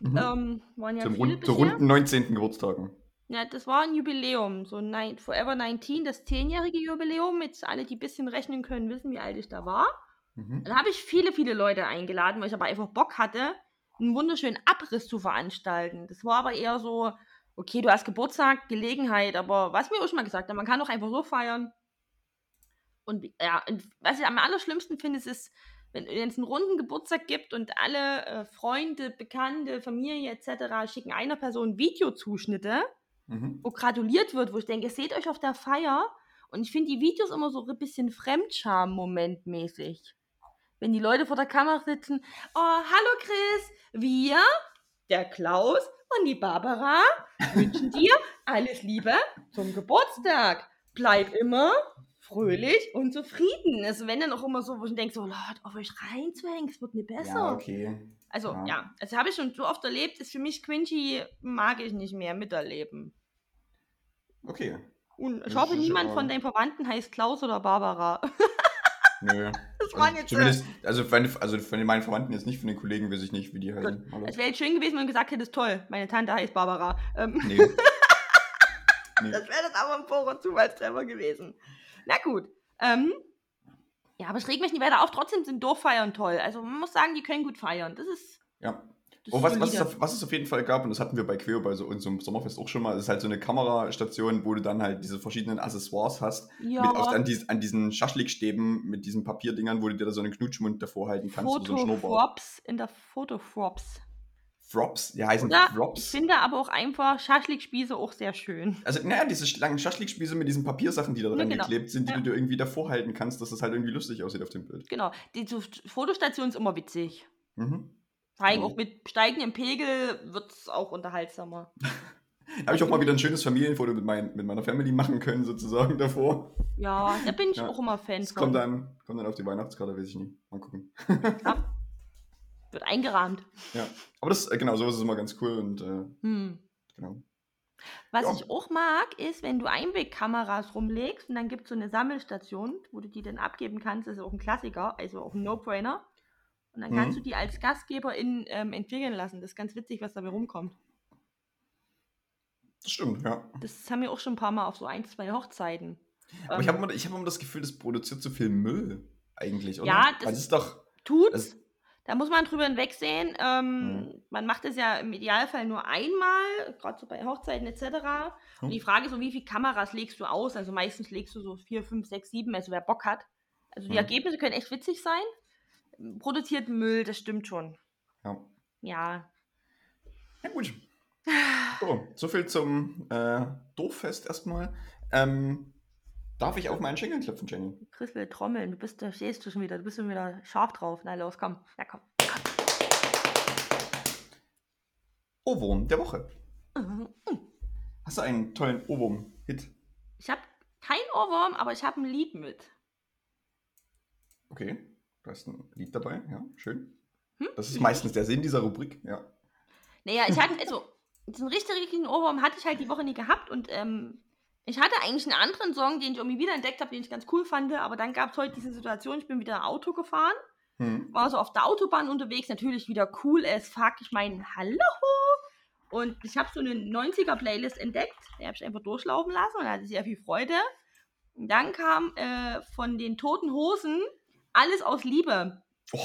Mhm. Ähm, waren ja Zum viele rund, zu runden 19. Geburtstagen. Ja, das war ein Jubiläum. So nein, Forever 19, das 10-jährige Jubiläum. Jetzt alle, die ein bisschen rechnen können, wissen, wie alt ich da war. Mhm. Dann habe ich viele, viele Leute eingeladen, weil ich aber einfach Bock hatte, einen wunderschönen Abriss zu veranstalten. Das war aber eher so, okay, du hast Geburtstag, Gelegenheit, aber was mir auch schon mal gesagt hat, man kann doch einfach so feiern. Und ja, und was ich am allerschlimmsten finde, ist, ist, wenn wenn es einen runden Geburtstag gibt und alle äh, Freunde, Bekannte, Familie etc. schicken einer Person Videozuschnitte, Mhm. wo gratuliert wird, wo ich denke, seht euch auf der Feier. Und ich finde die Videos immer so ein bisschen Fremdscham-momentmäßig. Wenn die Leute vor der Kamera sitzen, oh, hallo Chris, wir, der Klaus und die Barbara wünschen dir alles Liebe zum Geburtstag. Bleib immer fröhlich und zufrieden. Also wenn dann auch immer so, wo ich denke, so, Lord, auf euch reinzuhängen, es wird nicht besser. Ja, okay. Also Ja. ja, also habe ich schon so oft erlebt, ist für mich cringy, mag ich nicht mehr miterleben. Okay. Und ich Das hoffe, niemand aber- von deinen Verwandten heißt Klaus oder Barbara. Nö. Das waren Also, jetzt äh, zumindest, also, von, also von meinen Verwandten jetzt nicht, von den Kollegen weiß ich nicht, wie die heißen. Es wäre jetzt schön gewesen, wenn du gesagt hättest, toll, meine Tante heißt Barbara. Ähm, Nee. nee. das wäre das aber ein purer Zufallstreffer gewesen. Na gut. Ähm, ja, aber es regt mich nicht weiter auf. Trotzdem sind Dorffeiern toll. Also man muss sagen, die können gut feiern. Das ist. Ja. Das Oh, ist was, was, es was es auf jeden Fall gab, und das hatten wir bei Queo bei so unserem Sommerfest auch schon mal, ist halt so eine Kamerastation, wo du dann halt diese verschiedenen Accessoires hast. ja, Mit auf, an, dies, an diesen Schaschlikstäben mit diesen Papierdingern, wo du dir da so einen Knutschmund davor halten kannst. oder so. Fotofrops in der Fotofrops. Frops, die heißen Oder ich Frops. finde aber auch einfach Schaschlikspieße auch sehr schön. Also, naja, diese langen Schaschlikspieße mit diesen Papiersachen, die da Ja, dran genau. geklebt sind, die Ja. du dir irgendwie davor halten kannst, dass das halt irgendwie lustig aussieht auf dem Bild. Genau. Die Fotostation ist immer witzig. Mhm. Vor allem Mhm. auch mit steigendem Pegel wird es auch unterhaltsamer. Da habe ich auch mal wieder ein schönes Familienfoto mit, mein, mit meiner Family machen können, sozusagen davor. Ja, da bin ich Ja. auch immer Fan von. kommt dann, kommt dann auf die Weihnachtskarte, weiß ich nicht. Mal gucken. Wird eingerahmt. Ja. Aber das, äh, genau, sowas ist immer ganz cool und äh, Hm. genau. Was Ja. ich auch mag, ist, wenn du Einwegkameras rumlegst und dann gibt es so eine Sammelstation, wo du die dann abgeben kannst. Das ist auch ein Klassiker, also auch ein No-Brainer. Und dann kannst Mhm. du die als Gastgeberin ähm, entwickeln lassen. Das ist ganz witzig, was dabei rumkommt. Das stimmt, ja. Das haben wir auch schon ein paar Mal auf so ein, zwei Hochzeiten. Aber Ähm, ich habe immer, ich hab immer das Gefühl, das produziert so viel Müll eigentlich, oder? Ja, das- es ist doch. Tut's. Das- da muss man drüber hinwegsehen. Ähm, Mhm. Man macht es ja im Idealfall nur einmal, gerade so bei Hochzeiten etc. Und Hm. die Frage ist so, wie viele Kameras legst du aus? Also meistens legst du so vier, fünf, sechs, sieben, also wer Bock hat. Also die Mhm. Ergebnisse können echt witzig sein. Produziert Müll, das stimmt schon. Ja. Ja. Ja, gut. So, so viel zum äh, Dorffest erstmal. Ähm, darf ich auf meinen Schenkel klopfen, Jenny? Chris will trommeln, du bist, da stehst du schon wieder, du bist schon wieder scharf drauf. Na los, komm. Ja, komm. Ohrwurm der Woche. Hast du einen tollen Ohrwurm-Hit? Ich habe kein Ohrwurm, aber ich habe ein Lied mit. Okay, du hast ein Lied dabei, ja, schön. Hm? Das ist meistens der Sinn dieser Rubrik, ja. Naja, ich hatte, also, richtig, richtigen Ohrwurm hatte ich halt die Woche nie gehabt und ähm, ich hatte eigentlich einen anderen Song, den ich irgendwie wieder entdeckt habe, den ich ganz cool fand, aber dann gab es heute diese Situation, ich bin wieder Auto gefahren, Hm. war so auf der Autobahn unterwegs, natürlich wieder cool as fuck. Ich meine, hallo! Und ich habe so eine 90er-Playlist entdeckt, die habe ich einfach durchlaufen lassen und hatte sehr viel Freude. Und dann kam äh, von den Toten Hosen alles aus Liebe. Oh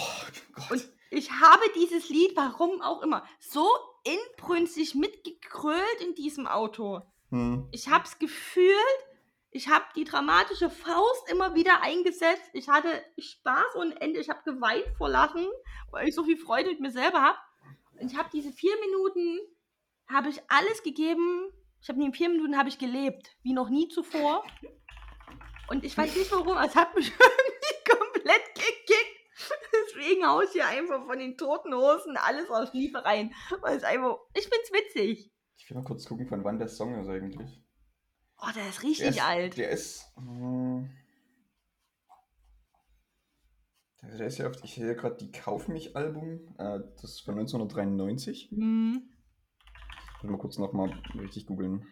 Gott. Und ich habe dieses Lied, warum auch immer, so inbrünstig mitgekrölt in diesem Auto. Hm. Ich habe es gefühlt. Ich habe die dramatische Faust immer wieder eingesetzt. Ich hatte Spaß und Ende. Ich habe geweint vor Lachen, weil ich so viel Freude mit mir selber habe. Und ich habe diese vier Minuten, habe ich alles gegeben. Ich habe in den vier Minuten habe ich gelebt, wie noch nie zuvor. Und ich weiß nicht warum, es hat mich irgendwie komplett gekickt. Deswegen haue ich hier einfach von den toten Hosen alles aus Liebe rein. Weil es einfach, ich find's witzig. Ich will mal kurz gucken, von wann der Song ist eigentlich. Oh, der ist Der richtig ist, alt. Der ist. äh, Der, der ist ja oft. Ich sehe gerade die Kauf mich-Album. Äh, das ist von 1993. Hm. Ich will mal kurz nochmal richtig googeln.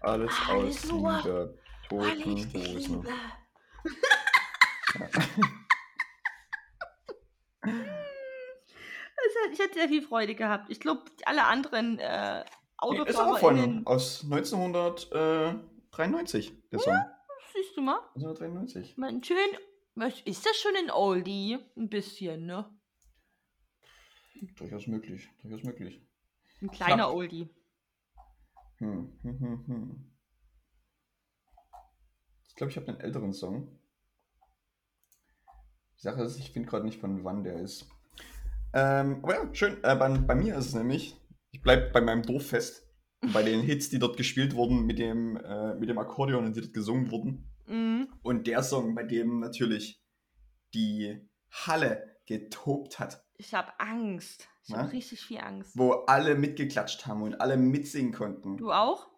Alles, Alles aus nur. Weil Toten Hosen. liebe. Ich hatte sehr viel Freude gehabt. Ich glaube, alle anderen äh, Nee, ist auch von aus 1993, der Song. siehst du mal, 1993. man schön, was- ist das schon ein Oldie? Ein bisschen, ne? Durchaus möglich, durchaus möglich. Ein kleiner Knapp. Oldie. Hm, hm, hm, hm. Ich glaube, ich habe einen älteren Song. Die Sache ist, ich finde gerade nicht, von wann der ist. Ähm, aber ja, schön. Äh, bei, bei mir ist es nämlich, ich bleibe bei meinem Dorffest. Bei den Hits, die dort gespielt wurden mit dem, äh, mit dem Akkordeon und die dort gesungen wurden. Mhm. Und der Song, bei dem natürlich die Halle getobt hat. Ich habe Angst. Ich habe richtig viel Angst. wo alle mitgeklatscht haben und alle mitsingen konnten. Du auch?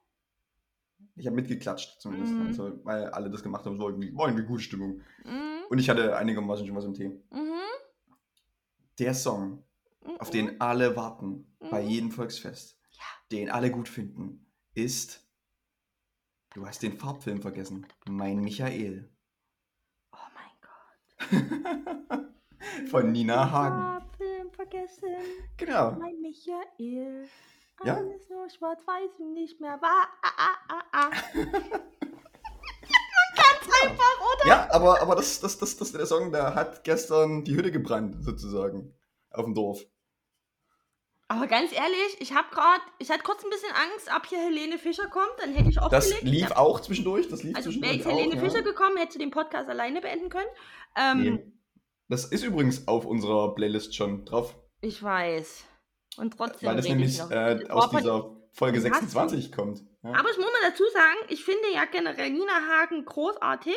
Ich habe mitgeklatscht zumindest, Mhm. also, weil alle das gemacht haben. War irgendwie, war irgendwie gute Stimmung. Mhm. Und ich hatte einigermaßen schon was im Tee. Mhm. Der Song, Mhm. auf den alle warten, bei Mhm. jedem Volksfest, Ja. den alle gut finden, ist Du hast den Farbfilm vergessen. Mein Michael. Oh mein Gott. Von Nina Hagen. Film vergessen. Genau. Mein Michael. Ja. Alles nur schwarz-weiß und nicht mehr wahr. Ah, ah, ah, Ganz einfach, oder? Ja, aber, aber das, das, das, das, der Song, der hat gestern die Hütte gebrannt, sozusagen. Auf dem Dorf. Aber ganz ehrlich, ich habe gerade, ich hatte kurz ein bisschen Angst, ab hier Helene Fischer kommt, dann hätte ich Das aufgelegt. lief Ja. auch zwischendurch. Das lief Also wäre zwischendurch jetzt Helene auch, Fischer ja. gekommen, hätte sie den Podcast alleine beenden können. Ähm, Nee. Das ist übrigens auf unserer Playlist schon drauf. Ich weiß. Und trotzdem Weil das nämlich äh, aus dieser Folge Den hast 26 kommt. Ja. Aber ich muss mal dazu sagen, ich finde ja generell Nina Hagen großartig.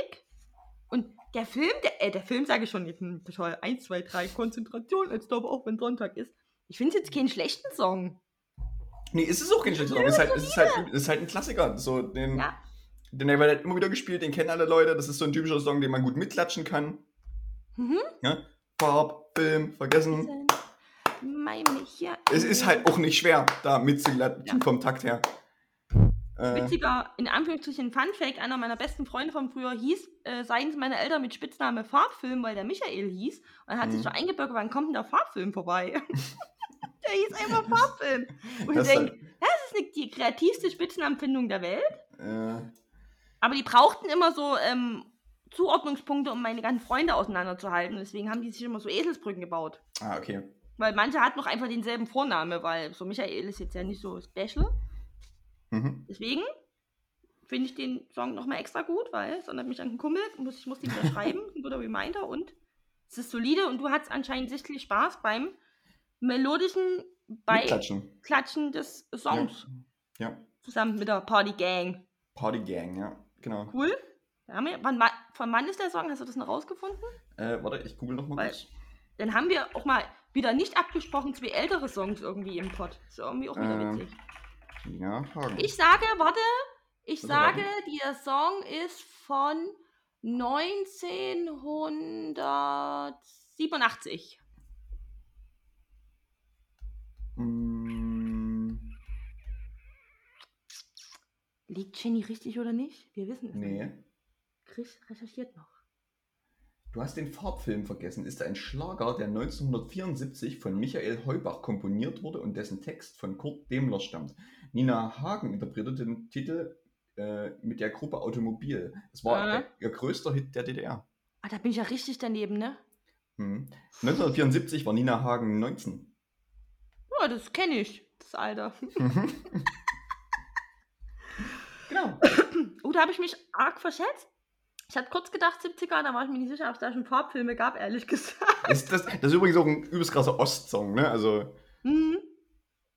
Und der Film, der, äh, der Film sage ich schon, jetzt ein toll, 1, 2, 3, Konzentration, jetzt aber auch wenn Sonntag ist. Ich finde es jetzt keinen schlechten Song. Nee, es ist auch kein schlechter Song. Es ist halt, es ist halt, es ist halt ein Klassiker. So, den, Ja. den wird halt immer wieder gespielt, den kennen alle Leute. Das ist so ein typischer Song, den man gut mitklatschen kann. Mhm. Farb, Film, vergessen. Mein Michael. Es ist halt auch nicht schwer, da mitzuklatschen Ja. vom Takt her. Äh, Witziger, in Anführungsstrichen Fun Fact, einer meiner besten Freunde von früher hieß, äh, seien es meine Eltern mit Spitzname Farbfilm, weil der Michael hieß. Und dann hat sich Mhm. so eingebürgert, wann kommt denn der Farbfilm vorbei? der hieß einfach Farbfilm. Und ich das denke, halt, das ist nicht die kreativste Spitznamenfindung der Welt. äh, Aber die brauchten immer so ähm, Zuordnungspunkte, um meine ganzen Freunde auseinanderzuhalten. Deswegen haben die sich immer so Eselsbrücken gebaut. ah, okay. Weil manche hatten noch einfach denselben Vorname, weil so Michael ist jetzt ja nicht so special. Mhm. Deswegen finde ich den Song nochmal extra gut, weil es erinnert mich an einen Kumpel. Muss, ich muss den wieder schreiben, ein guter Reminder und es ist solide und du hattest anscheinend sichtlich Spaß beim melodischen Mitklatschen. Beiklatschen des Songs. Ja. Zusammen mit der Party Gang. Party Gang, ja. Genau. Cool. Wir, wann, wa- von wann ist der Song? Hast du das noch rausgefunden? Äh, warte, ich google noch mal Weil- kurz. Dann haben wir auch mal wieder nicht abgesprochen zwei ältere Songs irgendwie im Pod. Ist irgendwie auch wieder Ähm, witzig. Ja, Hagen. Ich sage, warte, ich Warte, sage, der Song ist von 1987. Mm, Liegt Jenny richtig oder nicht? Wir wissen es nee. nicht. Chris recherchiert noch. Du hast den Farbfilm vergessen. Ist ein Schlager, der 1974 von Michael Heubach komponiert wurde und dessen Text von Kurt Demler stammt. Nina Hagen interpretierte den Titel äh, mit der Gruppe Automobil. Das war Äh. der, ihr größter Hit der DDR. Ah, da bin ich ja richtig daneben, ne? Mhm. 1974 war Nina Hagen 19. Ja, das kenne ich, das Alter. genau. Oh, da habe ich mich arg verschätzt. Ich hatte kurz gedacht 70er, da war ich mir nicht sicher, ob es da schon Farbfilme gab, ehrlich gesagt. Ist das, das ist übrigens auch ein übelst krasser Ostsong, ne? Also, Mhm.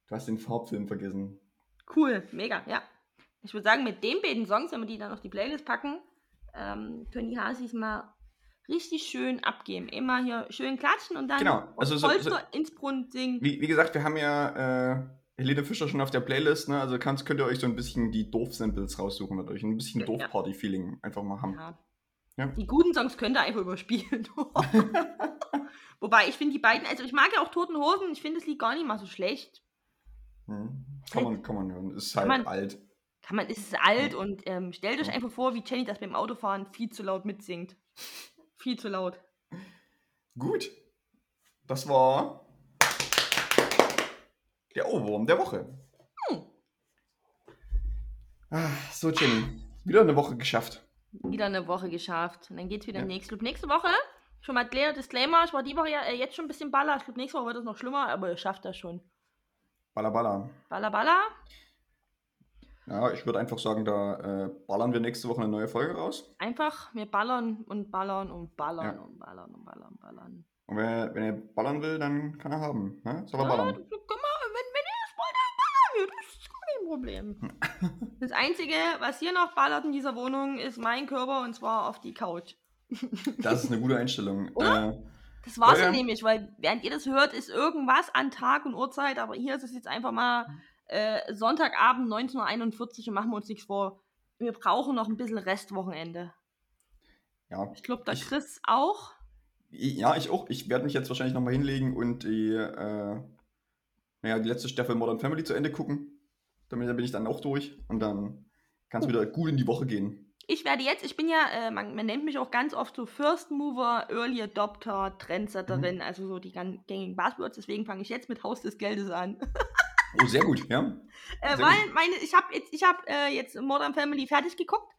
du hast den Farbfilm vergessen. Cool, mega, ja. Ich würde sagen, mit den beiden Songs, wenn wir die dann auf die Playlist packen, ähm, können die Hasis mal richtig schön abgeben. Immer hier schön klatschen und dann Genau, also so- Polster ins Brunnen singen. Wie, wie gesagt, wir haben ja äh, Helene Fischer schon auf der Playlist, ne? Also kannst, könnt ihr euch so ein bisschen die Dorf-Samples raussuchen euch ein bisschen Ja. Dorf-Party-Feeling einfach mal haben. Ja. Ja. Die guten Songs könnt ihr einfach überspielen. Wobei, ich finde die beiden, also ich mag ja auch Toten Hosen, ich finde das Lied gar nicht mal so schlecht. Hm. Kann, man, kann man hören. Ist halt man- alt. Kann man, es ist alt und ähm, stellt euch einfach vor, wie Jenny das beim Autofahren viel zu laut mitsingt. Viel zu laut. Gut. Das war der Ohrwurm der Woche. Hm. Ah, so, Jenny. Wieder eine Woche geschafft. Wieder eine Woche geschafft. Und dann geht's wieder Ja. nächste Woche. Nächste Woche, schon mal kleiner Disclaimer, ich war die Woche ja äh, jetzt schon ein bisschen baller. Ich glaube, nächste Woche wird es noch schlimmer, aber ihr schafft das schon. Balla balla. Baller, baller. Ja, ich würde einfach sagen, da äh, ballern wir nächste Woche eine neue Folge raus. Einfach, wir ballern und ballern und ballern Ja. und ballern und ballern und ballern. Und wer, wenn er ballern will, dann kann er haben. Ne? Soll er Ja, ballern. das kann man, wenn, wenn ihr das wollt, dann ballern wir. Das ist kein Problem. Das Einzige, was hier noch ballert in dieser Wohnung, ist mein Körper und zwar auf die Couch. Das ist eine gute Einstellung. Oder? Äh, Das war's Ja, ja, ja. nämlich, weil während ihr das hört, ist irgendwas an Tag und Uhrzeit, aber hier ist es jetzt einfach mal äh, Sonntagabend 19.41 Uhr und machen wir uns nichts vor. Wir brauchen noch ein bisschen Restwochenende. Ja, Ich glaube, der Ich- Chris auch. ja, ich auch. Ich werde mich jetzt wahrscheinlich nochmal hinlegen und die, äh, naja, die letzte Staffel Modern Family zu Ende gucken. Damit bin ich dann auch durch und dann kann es wieder gut in die Woche gehen. Ich werde jetzt, ich bin ja, äh, man, man nennt mich auch ganz oft so First Mover, Early Adopter, Trendsetterin, Mhm. also so die gängigen Buzzwords. Deswegen fange ich jetzt mit Haus des Geldes an. Oh, sehr gut, ja. Äh, Sehr weil meine, ich habe jetzt, ich hab, äh, jetzt Modern Family fertig geguckt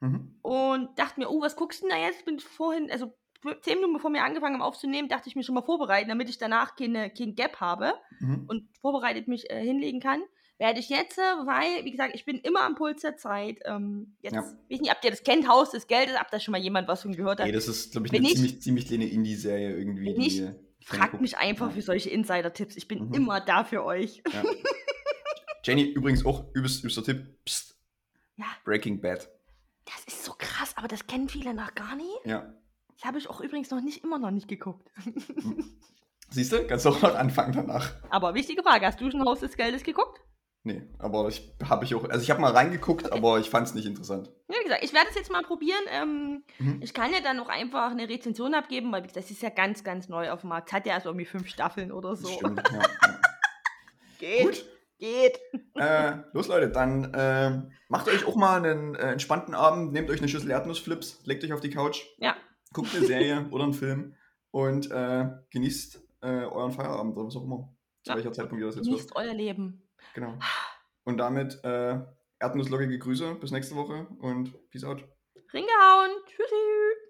Mhm. und dachte mir, oh, was guckst du denn da jetzt? Bin vorhin, also zehn Minuten bevor wir angefangen haben aufzunehmen, dachte ich mir schon mal vorbereiten, damit ich danach keine, kein Gap habe Mhm. und vorbereitet mich äh, hinlegen kann. Werde ich jetzt, äh, weil, wie gesagt, ich bin immer am Puls der Zeit. Ähm, jetzt, Ja. weiß nicht, ob ihr das kennt, Haus des Geldes, ob da schon mal jemand was von gehört hat. Ey, das ist, glaube ich, Wenn eine nicht- ziemlich, ziemlich kleine Indie-Serie irgendwie. Nicht, die Fragt mich einfach Ja. für solche Insider-Tipps. Ich bin Mhm. immer da für euch. Ja. Jenny, übrigens auch übelst, übelster Tipp. Psst. Ja. Breaking Bad. Das ist so krass, aber das kennen viele noch gar nicht. Ja. Das habe ich auch übrigens noch nicht, immer noch nicht geguckt. Siehst du? Kannst du auch noch anfangen danach. aber wichtige Frage, hast du schon Haus des Geldes geguckt? Nee, aber ich habe ich auch. Also ich habe mal reingeguckt, aber ich fand es nicht interessant. Ja, wie gesagt, ich werde es jetzt mal probieren. Ähm, Mhm. ich kann ja dann auch einfach eine Rezension abgeben, weil das ist ja ganz, ganz neu auf dem Markt. Hat ja erst irgendwie fünf Staffeln oder so. stimmt. Ja, ja. Geht. Gut. Geht. Äh, los Leute, dann äh, macht euch auch mal einen äh, entspannten Abend, nehmt euch eine Schüssel Erdnussflips, legt euch auf die Couch, Ja. guckt eine Serie oder einen Film und äh, genießt äh, euren Feierabend oder was auch immer. Zu Ja. welcher Zeitpunkt ihr das jetzt. Genießt euer Leben. Genau. Und damit äh, erdnusslockige Grüße, bis nächste Woche und Peace out. Ringehauen. Tschüssi.